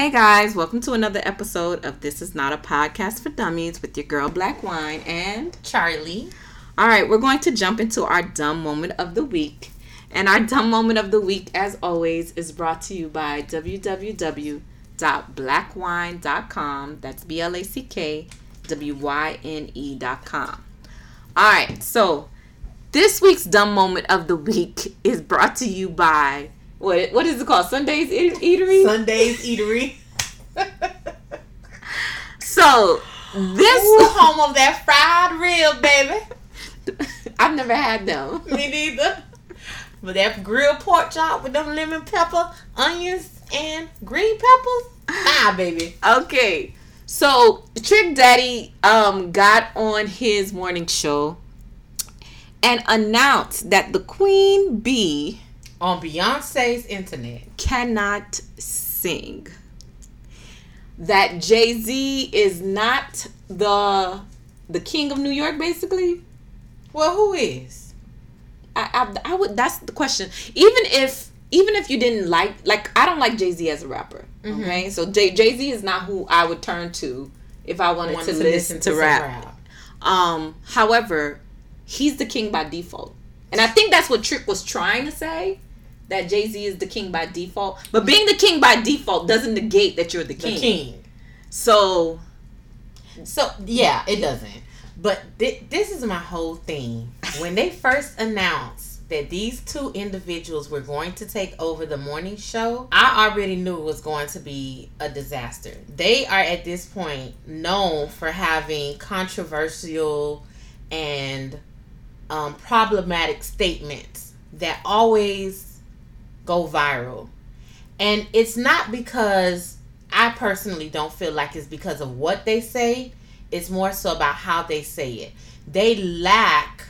Hey guys, welcome to another episode of This Is Not a Podcast for Dummies with your girl Black Wyne and Charlie. All right, we're going to jump into our dumb moment of the week. And our dumb moment of the week, as always, is brought to you by www.blackwyne.com. That's B L A C K W Y N E.com. All right, so this week's dumb moment of the week is brought to you by what what is it called? Sundays Eatery. Sundays Eatery. so this Ooh, home of that fried rib, baby. I've never had them. Me neither. But that grilled pork chop with them lemon pepper, onions, and green peppers. Ah, baby. Okay. So Trick Daddy um got on his morning show and announced that the Queen Bee on Beyonce's internet cannot sing. That Jay Z is not the the king of New York, basically. Well, who is? I, I, I would. That's the question. Even if even if you didn't like like I don't like Jay Z as a rapper. Mm-hmm. Okay, so Jay Jay Z is not who I would turn to if I wanted, wanted to, to, listen, listen to, to rap. rap. Um, however, he's the king by default, and I think that's what Trick was trying to say that Jay Z is the king by default. But being the king by default doesn't negate that you're the king. The king. So, so yeah, it doesn't. But th- this is my whole thing. When they first announced that these two individuals were going to take over the morning show, I already knew it was going to be a disaster. They are at this point known for having controversial and um, problematic statements that always go viral. And it's not because I personally don't feel like it's because of what they say, it's more so about how they say it. They lack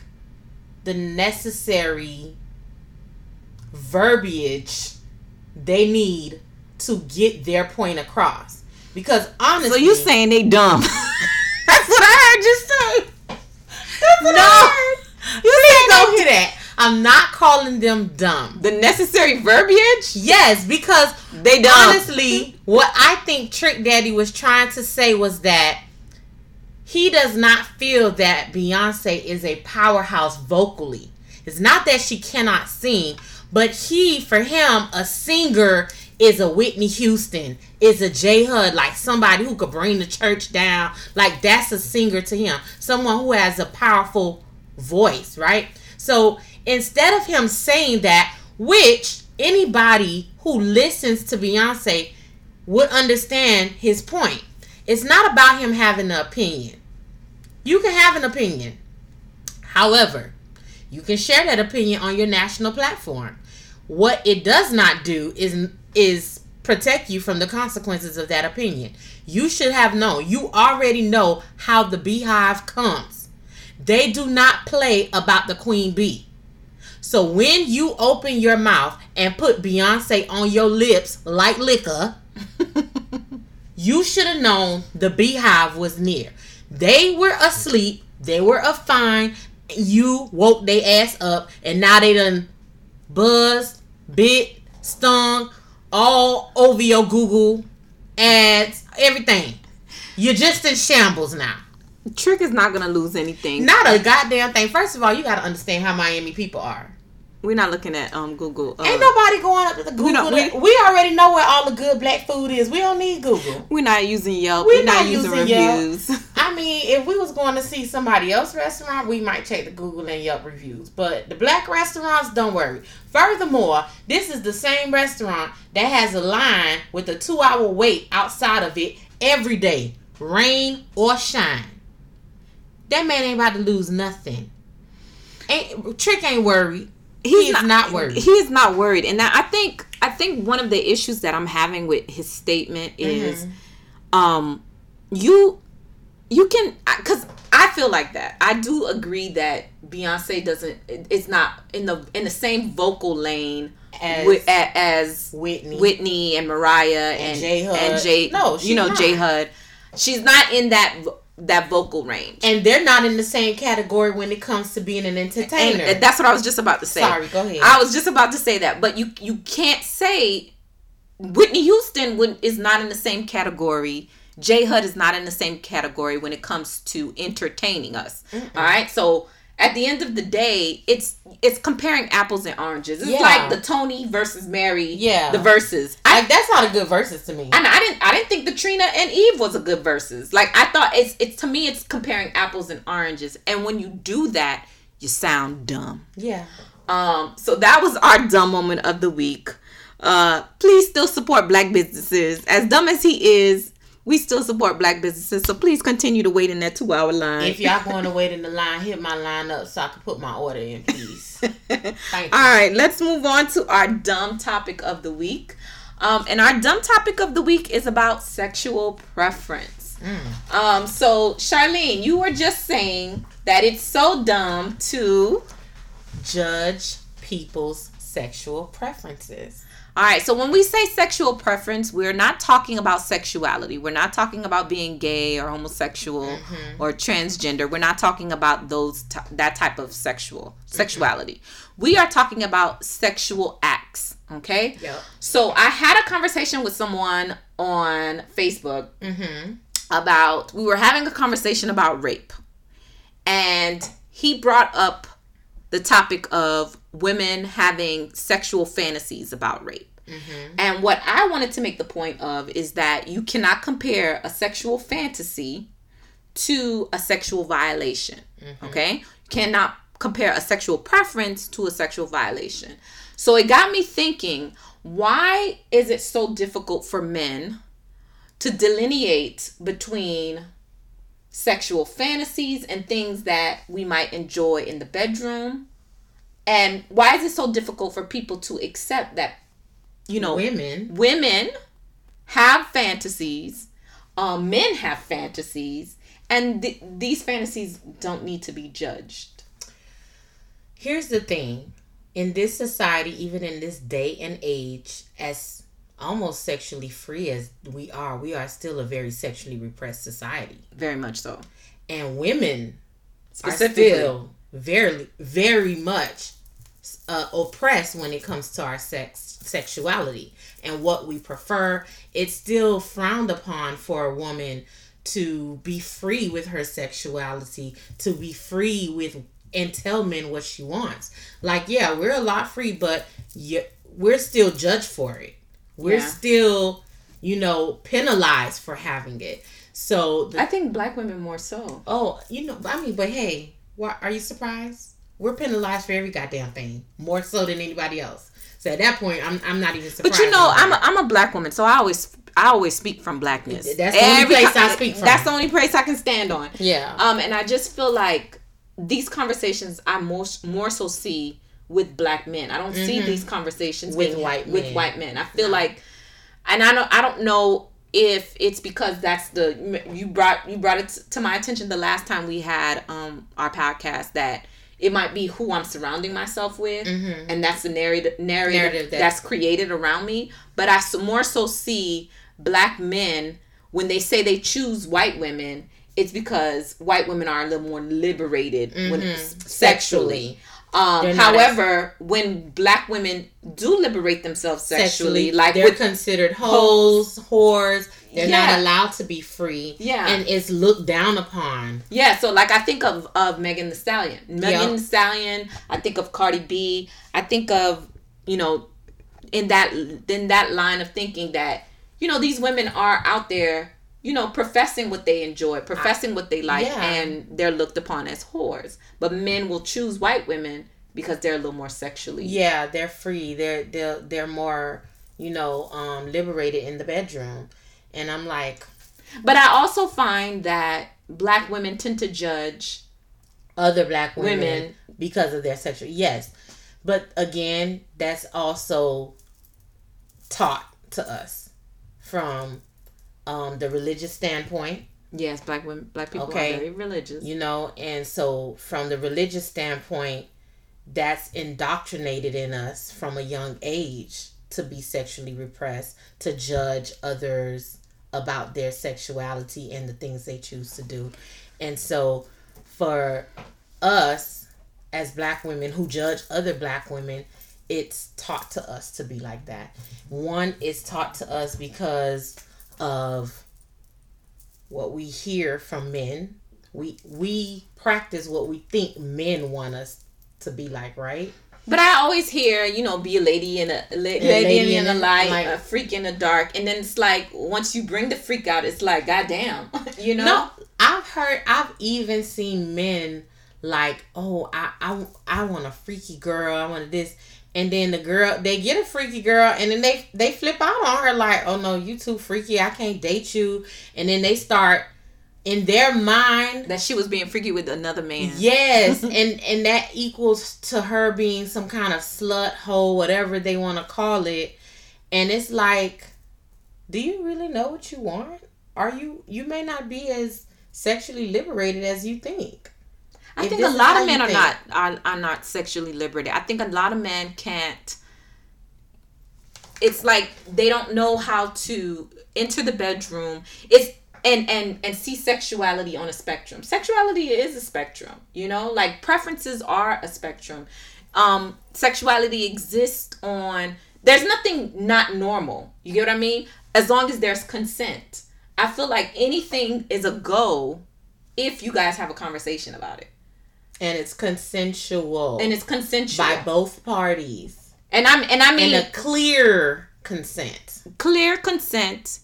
the necessary verbiage they need to get their point across. Because honestly, so you saying they dumb? That's what I heard you say. That's what no, I heard. You Please don't hear that. I'm not calling them dumb. The necessary verbiage? Yes, because they dumb. honestly, what I think Trick Daddy was trying to say was that he does not feel that Beyonce is a powerhouse vocally. It's not that she cannot sing, but he, for him, a singer is a Whitney Houston, is a J Hud, like somebody who could bring the church down. Like that's a singer to him, someone who has a powerful voice, right? So instead of him saying that, which anybody who listens to Beyonce would understand his point. It's not about him having an opinion. You can have an opinion. However, you can share that opinion on your national platform. What it does not do is is protect you from the consequences of that opinion. You should have known. You already know how the beehive comes. They do not play about the queen bee. So when you open your mouth and put Beyonce on your lips like liquor, you should have known the beehive was near. They were asleep, they were a fine. You woke their ass up, and now they done buzzed, bit, stung, all over your Google ads, everything. You're just in shambles now. Trick is not gonna lose anything. Not a goddamn thing. First of all, you gotta understand how Miami people are. We're not looking at um Google. Uh, Ain't nobody going up to the Google. We, we, already know where all the good black food is. We don't need Google. We're not using Yelp. We're, We're not, not, using, reviews. Yelp. I mean, if we was going to see somebody else restaurant, we might check the Google and Yelp reviews. But the black restaurants, don't worry. Furthermore, this is the same restaurant that has a line with a two hour wait outside of it every day, rain or shine. That man ain't about to lose nothing. Ain't Trick ain't worried he's he not, not, worried. He is not worried, and I think I think one of the issues that I'm having with his statement is, mm-hmm. um, you you can because I feel like that. I do agree that Beyonce doesn't. It's not in the in the same vocal lane as with, as Whitney, Whitney and Mariah and, and J Hud and Jay. No, you know J Hud. She's not in that that vocal range. And they're not in the same category when it comes to being an entertainer. And that's what I was just about to say. Sorry, go ahead. I was just about to say that, but you you can't say Whitney Houston would, is not in the same category. J Hud is not in the same category when it comes to entertaining us. Mm-mm. All right, so at the end of the day, it's it's comparing apples and oranges. It's yeah. like the Tony versus Mary. Yeah, the verses. Like that's not a good verses to me. And I didn't I didn't think the Trina and Eve was a good verses. Like I thought it's it's to me it's comparing apples and oranges. And when you do that, you sound dumb. Yeah. Um. So that was our dumb moment of the week. Uh, please still support black businesses. As dumb as he is, we still support black businesses. So please continue to wait in that two hour line. If y'all going to wait in the line, hit my line up so I can put my order in, please. All right, let's move on to our dumb topic of the week. Um, and our dumb topic of the week is about sexual preference. Mm. Um, so Charlene, you were just saying that it's so dumb to judge people's sexual preferences. All right, so when we say sexual preference, we're not talking about sexuality. We're not talking about being gay or homosexual mm-hmm. or transgender. We're not talking about those t- that type of sexual sexuality. Mm-hmm. We are talking about sexual acts. Okay. Yep. So I had a conversation with someone on Facebook mm-hmm. about we were having a conversation about rape, and he brought up the topic of women having sexual fantasies about rape. Mm-hmm. And what I wanted to make the point of is that you cannot compare a sexual fantasy to a sexual violation. Mm-hmm. Okay? You cannot compare a sexual preference to a sexual violation. So it got me thinking why is it so difficult for men to delineate between sexual fantasies and things that we might enjoy in the bedroom. And why is it so difficult for people to accept that, you know, women women have fantasies, um, men have fantasies, and th- these fantasies don't need to be judged. Here's the thing: in this society, even in this day and age, as almost sexually free as we are, we are still a very sexually repressed society. Very much so. And women are still very, very much uh, oppressed when it comes to our sex sexuality and what we prefer. It's still frowned upon for a woman to be free with her sexuality, to be free with and tell men what she wants. Like, yeah, we're a lot free, but yeah, we're still judged for it we're yeah. still, you know, penalized for having it. So the, I think black women more so. Oh, you know, I mean, but hey, why are you surprised? We're penalized for every goddamn thing, more so than anybody else. So at that point, I'm, I'm not even surprised. But you know, I'm a, I'm a black woman, so I always I always speak from blackness. That's the Every only place I speak from. That's the only place I can stand on. Yeah. Um, and I just feel like these conversations I most more so see with black men. I don't mm-hmm. see these conversations with white men. with white men. I feel no. like, and I don't I don't know if it's because that's the you brought you brought it to my attention the last time we had um our podcast that it might be who I'm surrounding myself with, mm-hmm. and that's the narrative narrative, narrative that, that's created around me. But I more so see black men when they say they choose white women. It's because white women are a little more liberated mm-hmm. when sexually. sexually. Um, however, as, when black women do liberate themselves sexually, sexually like they're with, considered hoes, whores. They're yeah. not allowed to be free. Yeah, and it's looked down upon. Yeah, so like I think of of Megan Thee Stallion, Megan yep. Thee Stallion. I think of Cardi B. I think of you know, in that in that line of thinking that you know these women are out there you know, professing what they enjoy, professing what they like, yeah. and they're looked upon as whores. But men will choose white women because they're a little more sexually. Yeah, they're free. They're they're they're more, you know, um, liberated in the bedroom. And I'm like, but I also find that black women tend to judge other black women, women because of their sexual. Yes, but again, that's also taught to us from um, the religious standpoint. Yes, black women, black people okay. are very religious. You know, and so from the religious standpoint, that's indoctrinated in us from a young age to be sexually repressed, to judge others about their sexuality and the things they choose to do. And so for us as black women who judge other black women, it's taught to us to be like that. One, it's taught to us because of what we hear from men. We we practice what we think men want us to be like, right? But I always hear, you know, be a lady in a, a lady, lady in, in the light, light, a freak in the dark, and then it's like once you bring the freak out, it's like, goddamn, you know. No, I've heard, I've even seen men like, oh, I, I, I want a freaky girl, I want this, and then the girl, they get a freaky girl, and then they they flip out on her like, oh no, you too freaky, I can't date you, and then they start in their mind that she was being freaky with another man. Yes, and and that equals to her being some kind of slut hole, whatever they want to call it. And it's like, do you really know what you want? Are you you may not be as sexually liberated as you think. I if think a lot of men are think. not are, are not sexually liberated. I think a lot of men can't it's like they don't know how to enter the bedroom. It's and and and see sexuality on a spectrum. Sexuality is a spectrum you know? Like preferences are a spectrum. Um sexuality exists on there's nothing not normal you get what i mean? As long as there's consent. I feel like anything is a go if you guys have a conversation about it. And it's consensual and it's consensual. by both parties. And i'm and i mean and a clear consent. Clear consent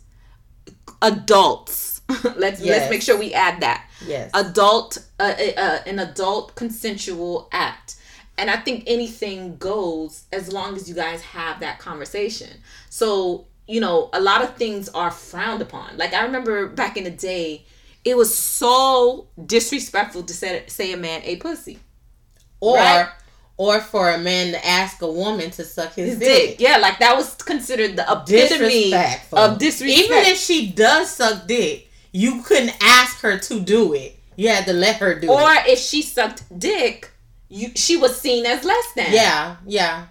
adults. let's yes. let's make sure we add that. Yes. Adult, uh, uh, uh, an adult consensual act, and I think anything goes as long as you guys have that conversation. So you know, a lot of things are frowned upon. Like I remember back in the day, it was so disrespectful to say say a man a pussy, or. Right? Or for a man to ask a woman to suck his, his dick. dick. Yeah, like that was considered the epitome of disrespect. Even if she does suck dick, you couldn't ask her to do it. You had to let her do or it. Or if she sucked dick, you she was seen as less than. Yeah, yeah.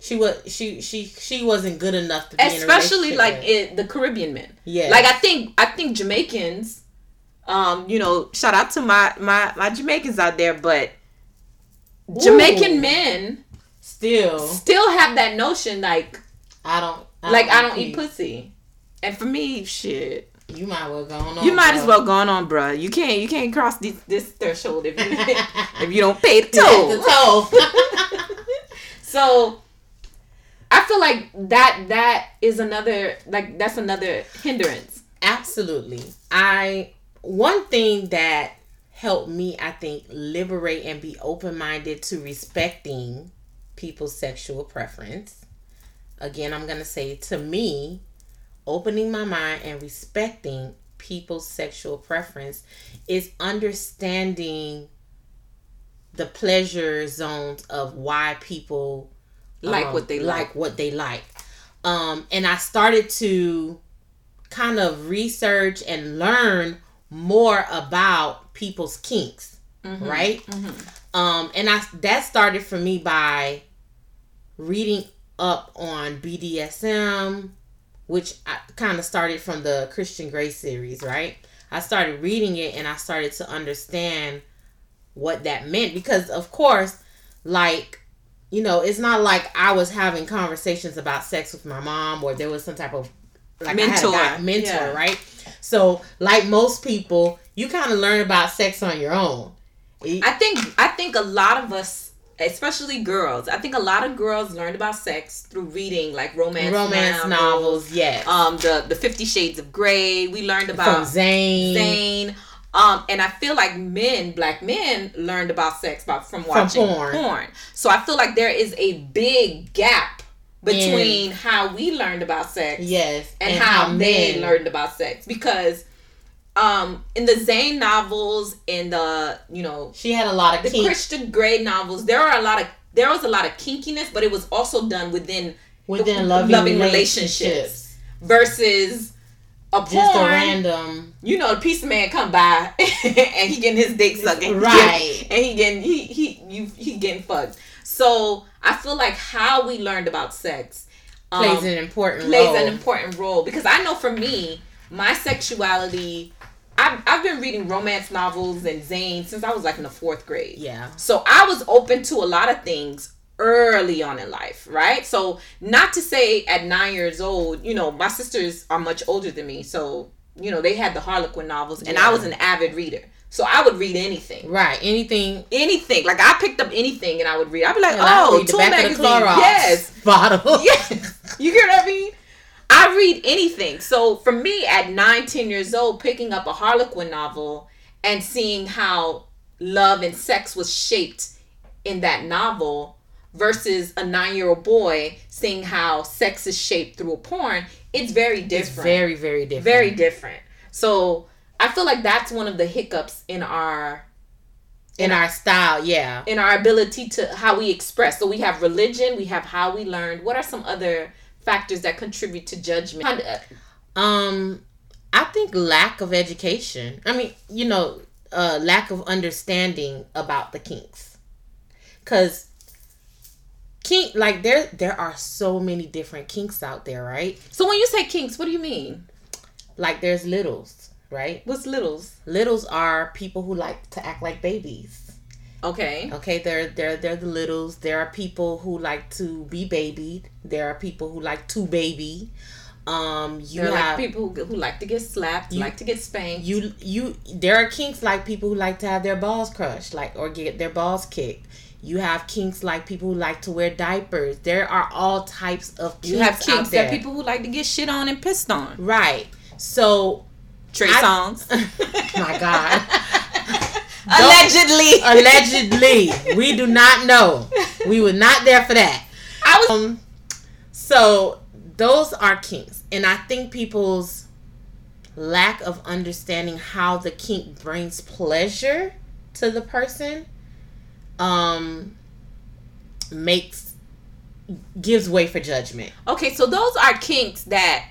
She was she she she wasn't good enough to be especially like it, the Caribbean men. Yeah, like I think I think Jamaicans, um, you know, shout out to my my my Jamaicans out there, but Jamaican men still still have that notion like I don't I like don't I don't eat pussy. And for me, shit. You might well go on. You might bro. as well go on, bro. You can't you can't cross this, this threshold if you if you don't pay the toll. the toll. so I feel like that that is another like that's another hindrance. Absolutely. I one thing that helped me, I think, liberate and be open minded to respecting people's sexual preference. Again, I'm going to say to me, opening my mind and respecting people's sexual preference is understanding the pleasure zones of why people like um, what they like. like what they like. Um, and I started to kind of research and learn more about people's kinks, mm-hmm. right? Mm-hmm. Um, and I that started for me by reading up on BDSM, which I kind of started from the Christian Grey series, right? I started reading it and I started to understand what that meant because, of course, like you know, it's not like I was having conversations about sex with my mom or there was some type of like mentor, mentor, yeah. right? So, like most people, you kind of learn about sex on your own. I think I think a lot of us, especially girls, I think a lot of girls learned about sex through reading like romance romance novels. novels yes. Um, the the Fifty Shades of Grey. We learned about From Zane. Zane. Um, and I feel like men, black men, learned about sex about from watching from porn. porn. So I feel like there is a big gap between and, how we learned about sex yes and, and how, how they learned about sex. Because um in the Zane novels in the you know she had a lot of the kink. Christian Grey novels there are a lot of there was a lot of kinkiness but it was also done within within loving, loving relationships. relationships versus a porn, just a random you know the piece of man come by and he getting his dick sucked. right. And he getting he he you he getting fucked so I feel like how we learned about sex um, plays an important plays role. an important role because I know for me, my sexuality. I've, I've been reading romance novels and Zane since I was like in the fourth grade. Yeah. So I was open to a lot of things early on in life, right? So, not to say at nine years old, you know, my sisters are much older than me. So, you know, they had the Harlequin novels, and yeah. I was an avid reader. So I would read anything. Right. Anything. Anything. Like I picked up anything and I would read. I'd be like, yeah, oh, Tool magazine. Yes. Bottle. Yes. You get what I mean? I read anything. So for me, at nine, ten years old, picking up a Harlequin novel and seeing how love and sex was shaped in that novel versus a nine year old boy seeing how sex is shaped through a porn, it's very different. It's very, very different. Very different. So I feel like that's one of the hiccups in our in, in our style, yeah. In our ability to how we express. So we have religion, we have how we learned. What are some other factors that contribute to judgment? Um I think lack of education. I mean, you know, uh lack of understanding about the kinks. Cuz kink like there there are so many different kinks out there, right? So when you say kinks, what do you mean? Like there's littles, right? What's littles? Littles are people who like to act like babies. Okay. Okay, they're they're they're the littles. There are people who like to be babied. There are people who like to baby. Um, you there have like people who, who like to get slapped, you, like to get spanked. You you there are kinks like people who like to have their balls crushed, like or get their balls kicked. You have kinks like people who like to wear diapers. There are all types of kinks. You have kinks that people who like to get shit on and pissed on. Right. So Trey Songz. my God. allegedly. allegedly. We do not know. We were not there for that. I was um, so those are kinks. And I think people's lack of understanding how the kink brings pleasure to the person um makes gives way for judgment. Okay, so those are kinks that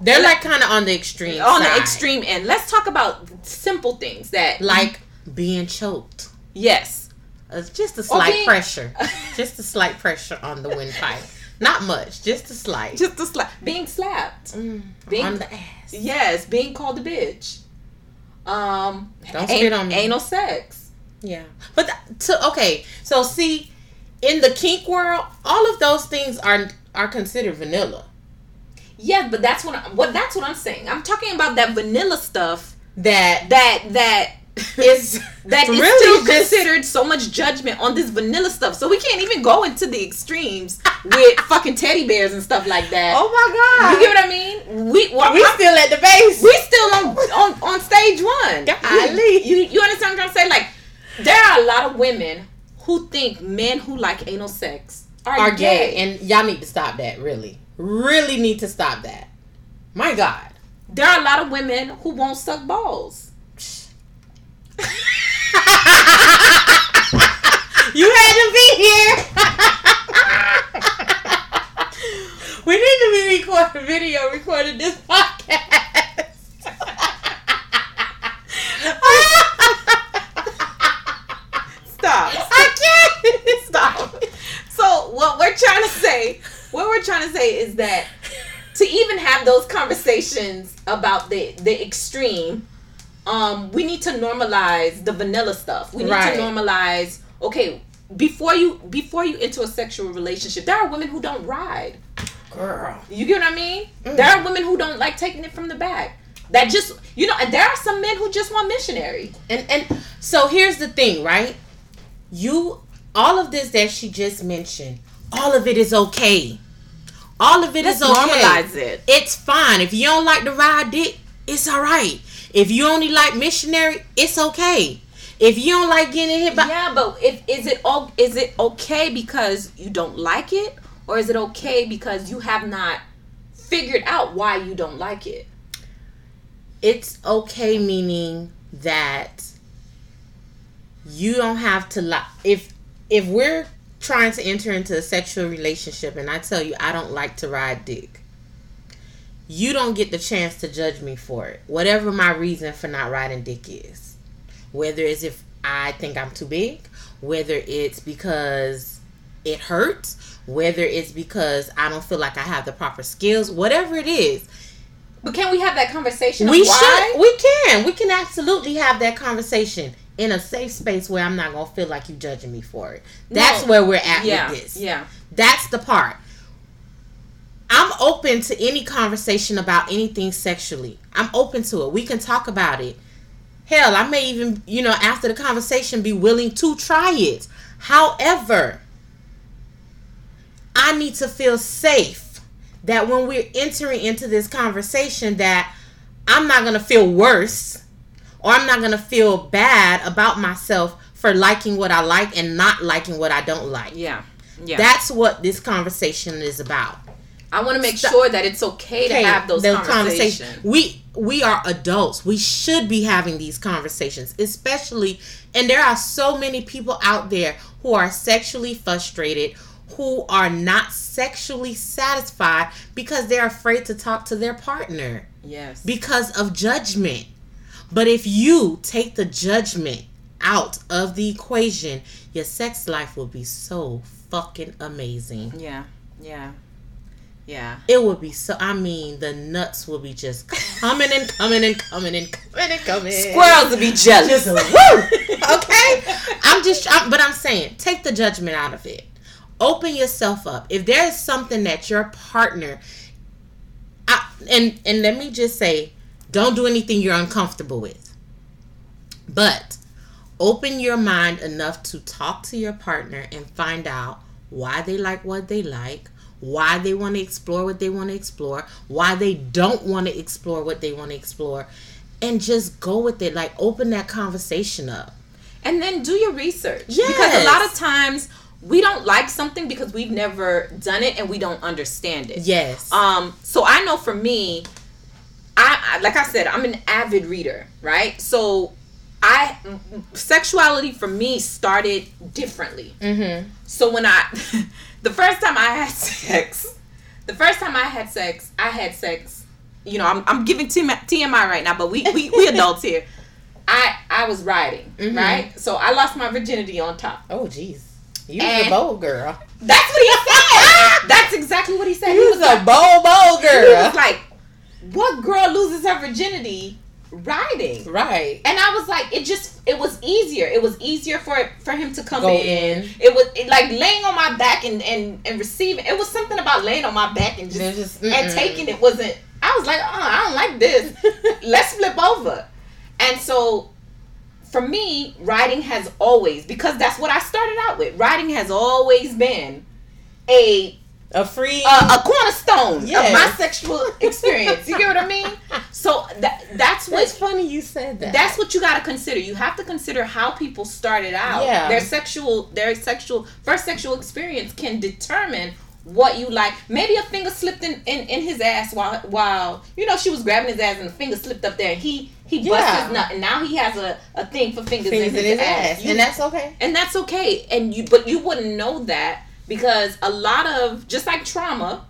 they're like kind of on the extreme on side. the extreme end. Let's talk about simple things that like being choked. Yes. Uh, just a slight being... pressure. just a slight pressure on the windpipe. Not much, just a slight. Just a slight. Being slapped. Mm, being, on the ass. Yes, being called a bitch. Um, Don't spit on me. Anal sex. Yeah, but to okay, so see, in the kink world, all of those things are are considered vanilla. Yeah, but that's what I, what that's what I'm saying. I'm talking about that vanilla stuff that that that is that is really still considered so much judgment on this vanilla stuff. So we can't even go into the extremes with fucking teddy bears and stuff like that. Oh my god! You get what I mean? We well, we still at the base. We still on on, on stage one. Golly. You you understand what I'm trying to say? Like there are a lot of women who think men who like anal sex are, are gay. gay. and y'all need to stop that. Really, really need to stop that. My God, there are a lot of women who won't suck balls. you had to be here. we need to be recording video, recording this podcast. Stop. I can't. Stop. So what we're trying to say, what we're trying to say is that to even have those conversations about the the extreme, um, we need to normalize the vanilla stuff. We need right. to normalize. Okay, before you before you into a sexual relationship, there are women who don't ride. Girl, you get what I mean? Mm. There are women who don't like taking it from the back. That just you know, and there are some men who just want missionary. And and so here's the thing, right? You all of this that she just mentioned, all of it is okay. All of it Let's is okay. Normalize it. It's fine. If you don't like the ride dick, it's all right. If you only like missionary, it's okay. If you don't like getting hit by yeah, but if is it is it okay because you don't like it, or is it okay because you have not figured out why you don't like it? It's okay, meaning that you don't have to like if if we're trying to enter into a sexual relationship and I tell you I don't like to ride dick, you don't get the chance to judge me for it. Whatever my reason for not riding dick is. Whether it's if I think I'm too big, whether it's because it hurts, whether it's because I don't feel like I have the proper skills, whatever it is. But can we have that conversation? We should. We can. We can absolutely have that conversation in a safe space where I'm not gonna feel like you judging me for it. That's no. where we're at yeah. with this. Yeah. That's the part. I'm open to any conversation about anything sexually. I'm open to it. We can talk about it. Hell, I may even, you know, after the conversation be willing to try it. However, I need to feel safe that when we're entering into this conversation that I'm not going to feel worse or I'm not going to feel bad about myself for liking what I like and not liking what I don't like. Yeah. Yeah. That's what this conversation is about. I want to make sure that it's okay, okay to have those, those conversations. conversations. We we are adults. We should be having these conversations, especially and there are so many people out there who are sexually frustrated, who are not sexually satisfied because they're afraid to talk to their partner. Yes. Because of judgment. But if you take the judgment out of the equation, your sex life will be so fucking amazing. Yeah. Yeah. Yeah. It would be so. I mean, the nuts will be just coming and coming and coming and coming and coming. Squirrels will be jealous. okay. I'm just. I'm, but I'm saying, take the judgment out of it. Open yourself up. If there is something that your partner, I, and and let me just say, don't do anything you're uncomfortable with. But open your mind enough to talk to your partner and find out why they like what they like why they want to explore what they want to explore, why they don't want to explore what they want to explore, and just go with it. Like open that conversation up. And then do your research. Yes. Because a lot of times we don't like something because we've never done it and we don't understand it. Yes. Um so I know for me I like I said I'm an avid reader, right? So I sexuality for me started differently. Mm-hmm. So when I the first time I had sex, the first time I had sex, I had sex. You know, I'm, I'm giving TMI right now, but we we, we adults here. I I was riding mm-hmm. right, so I lost my virginity on top. Oh, jeez, you was a bold girl. That's what he said. that's exactly what he said. You he was, was a like, bold bold girl. He was like, "What girl loses her virginity riding. Right. And I was like, it just it was easier. It was easier for for him to come Go in. in. It was it, like laying on my back and and and receiving. It was something about laying on my back and just, just and taking it wasn't. I was like, oh, I don't like this. Let's flip over. And so for me, riding has always because that's what I started out with. Riding has always been a a free uh, a cornerstone yes. of my sexual experience. You get what I mean? So that that's what. It's funny you said that. That's what you got to consider. You have to consider how people started out. Yeah. Their sexual, their sexual first sexual experience can determine what you like. Maybe a finger slipped in, in, in his ass while while you know she was grabbing his ass and the finger slipped up there and he he yeah. busted his nut and now he has a, a thing for fingers, fingers in, his in his, ass. ass. You, and that's okay. And that's okay. And you but you wouldn't know that because a lot of just like trauma,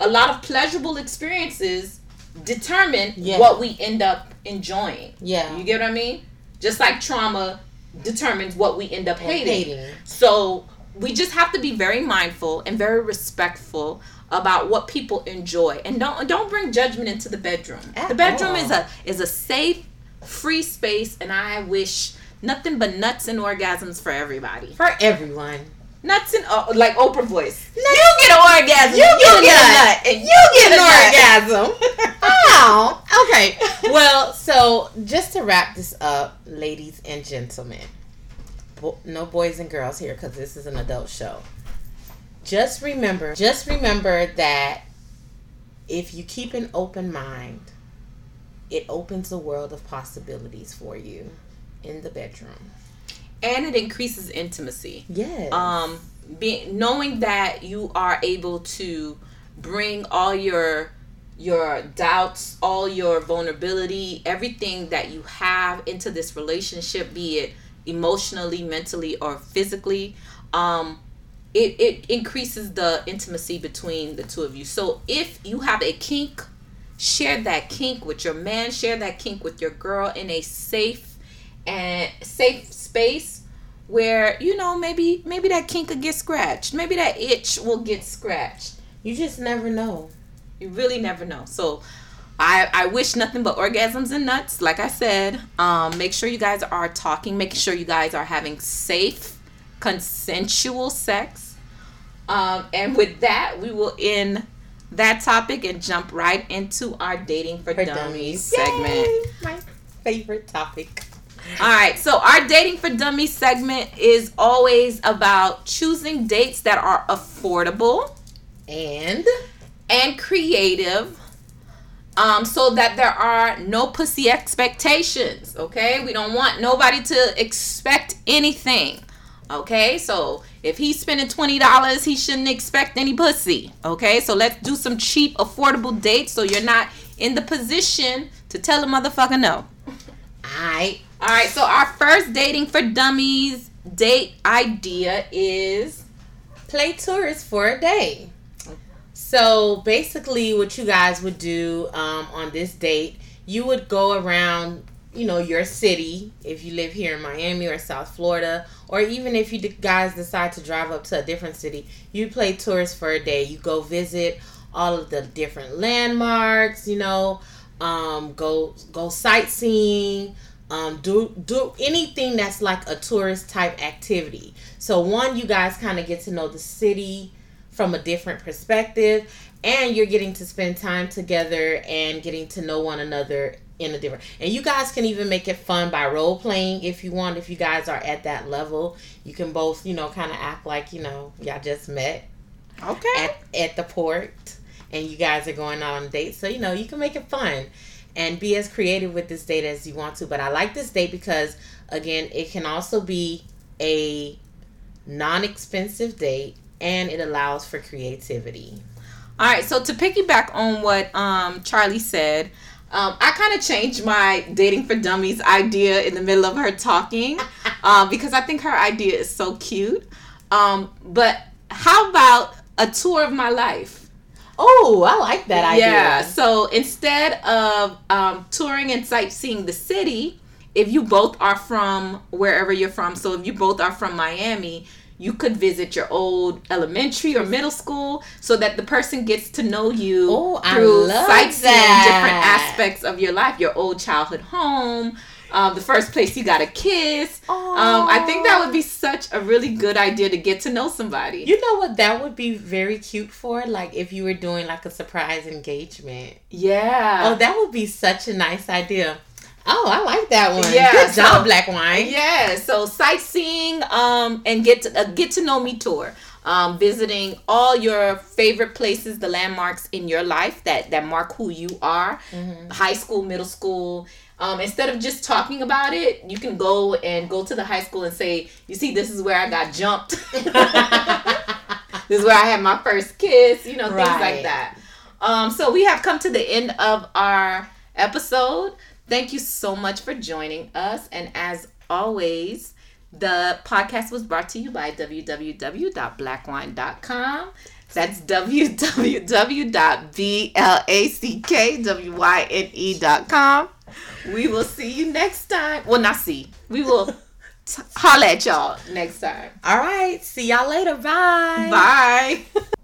a lot of pleasurable experiences determine yeah. what we end up enjoying. Yeah. You get what I mean? Just like trauma determines what we end up hating. hating. So we just have to be very mindful and very respectful about what people enjoy and don't don't bring judgment into the bedroom. At the bedroom all. is a is a safe, free space and I wish nothing but nuts and orgasms for everybody. For everyone. Nuts and uh, like Oprah voice. Nuts. You get an orgasm. You, you get, get, a nut. And you get an orgasm. oh, okay. Well, so just to wrap this up, ladies and gentlemen, bo- no boys and girls here because this is an adult show. Just remember, just remember that if you keep an open mind, it opens a world of possibilities for you in the bedroom and it increases intimacy. Yes. Um, being knowing that you are able to bring all your your doubts, all your vulnerability, everything that you have into this relationship, be it emotionally, mentally, or physically, um, it, it increases the intimacy between the two of you. So if you have a kink, share that kink with your man, share that kink with your girl in a safe and safe space where you know maybe maybe that kink could get scratched maybe that itch will get scratched you just never know you really never know so I, I wish nothing but orgasms and nuts. Like I said, um, make sure you guys are talking. Make sure you guys are having safe, consensual sex. Um, and with that, we will end that topic and jump right into our dating for, for dummies, dummies, segment. My favorite topic. All right, so our dating for dummies segment is always about choosing dates that are affordable and and creative um, so that there are no pussy expectations. Okay, we don't want nobody to expect anything. Okay, so if he's spending twenty dollars, he shouldn't expect any pussy. Okay, so let's do some cheap, affordable dates so you're not in the position to tell a motherfucker no. Alright. Alright, so our first dating for dummies date idea is play tourist for a day. So basically, what you guys would do um, on this date, you would go around, you know, your city if you live here in Miami or South Florida, or even if you guys decide to drive up to a different city, you play tourist for a day. You go visit all of the different landmarks, you know, um, go go sightseeing, um, do do anything that's like a tourist type activity. So one, you guys kind of get to know the city from a different perspective and you're getting to spend time together and getting to know one another in a different and you guys can even make it fun by role playing if you want if you guys are at that level. You can both you know kind of act like you know y'all just met okay. at, at the port and you guys are going out on a date so you know you can make it fun and be as creative with this date as you want to but i like this date because again it can also be a non-expensive date and it allows for creativity. All right, so to piggyback on what um, Charlie said, um, I kind of changed my dating for dummies idea in the middle of her talking um, because I think her idea is so cute. Um, but how about a tour of my life? Oh, I like that idea. Yeah. So instead of um, touring and sightseeing the city, if you both are from wherever you're from, so if you both are from Miami, you could visit your old elementary or middle school so that the person gets to know you Ooh, through sightseeing different aspects of your life, your old childhood home. Um, the first place you got a kiss. Um, I think that would be such a really good idea to get to know somebody. You know what? That would be very cute for like if you were doing like a surprise engagement. Yeah. Oh, that would be such a nice idea. Oh, I like that one. Yeah, good so, job, Black Wyne. Yeah, so sightseeing, um, and get to, uh, get to know me tour. Um, visiting all your favorite places, the landmarks in your life that that mark who you are. Mm-hmm. High school, middle school. Um, instead of just talking about it, you can go and go to the high school and say, "You see, this is where I got jumped. this is where I had my first kiss." You know, things right. like that. Um, so we have come to the end of our episode. Thank you so much for joining us. And as always, the podcast was brought to you by www.blackwyne.com. That's www.blackwyne.com. We will see you next time. Well, not see. We will t- holla at y'all next time. All right. See y'all later. Bye. Bye.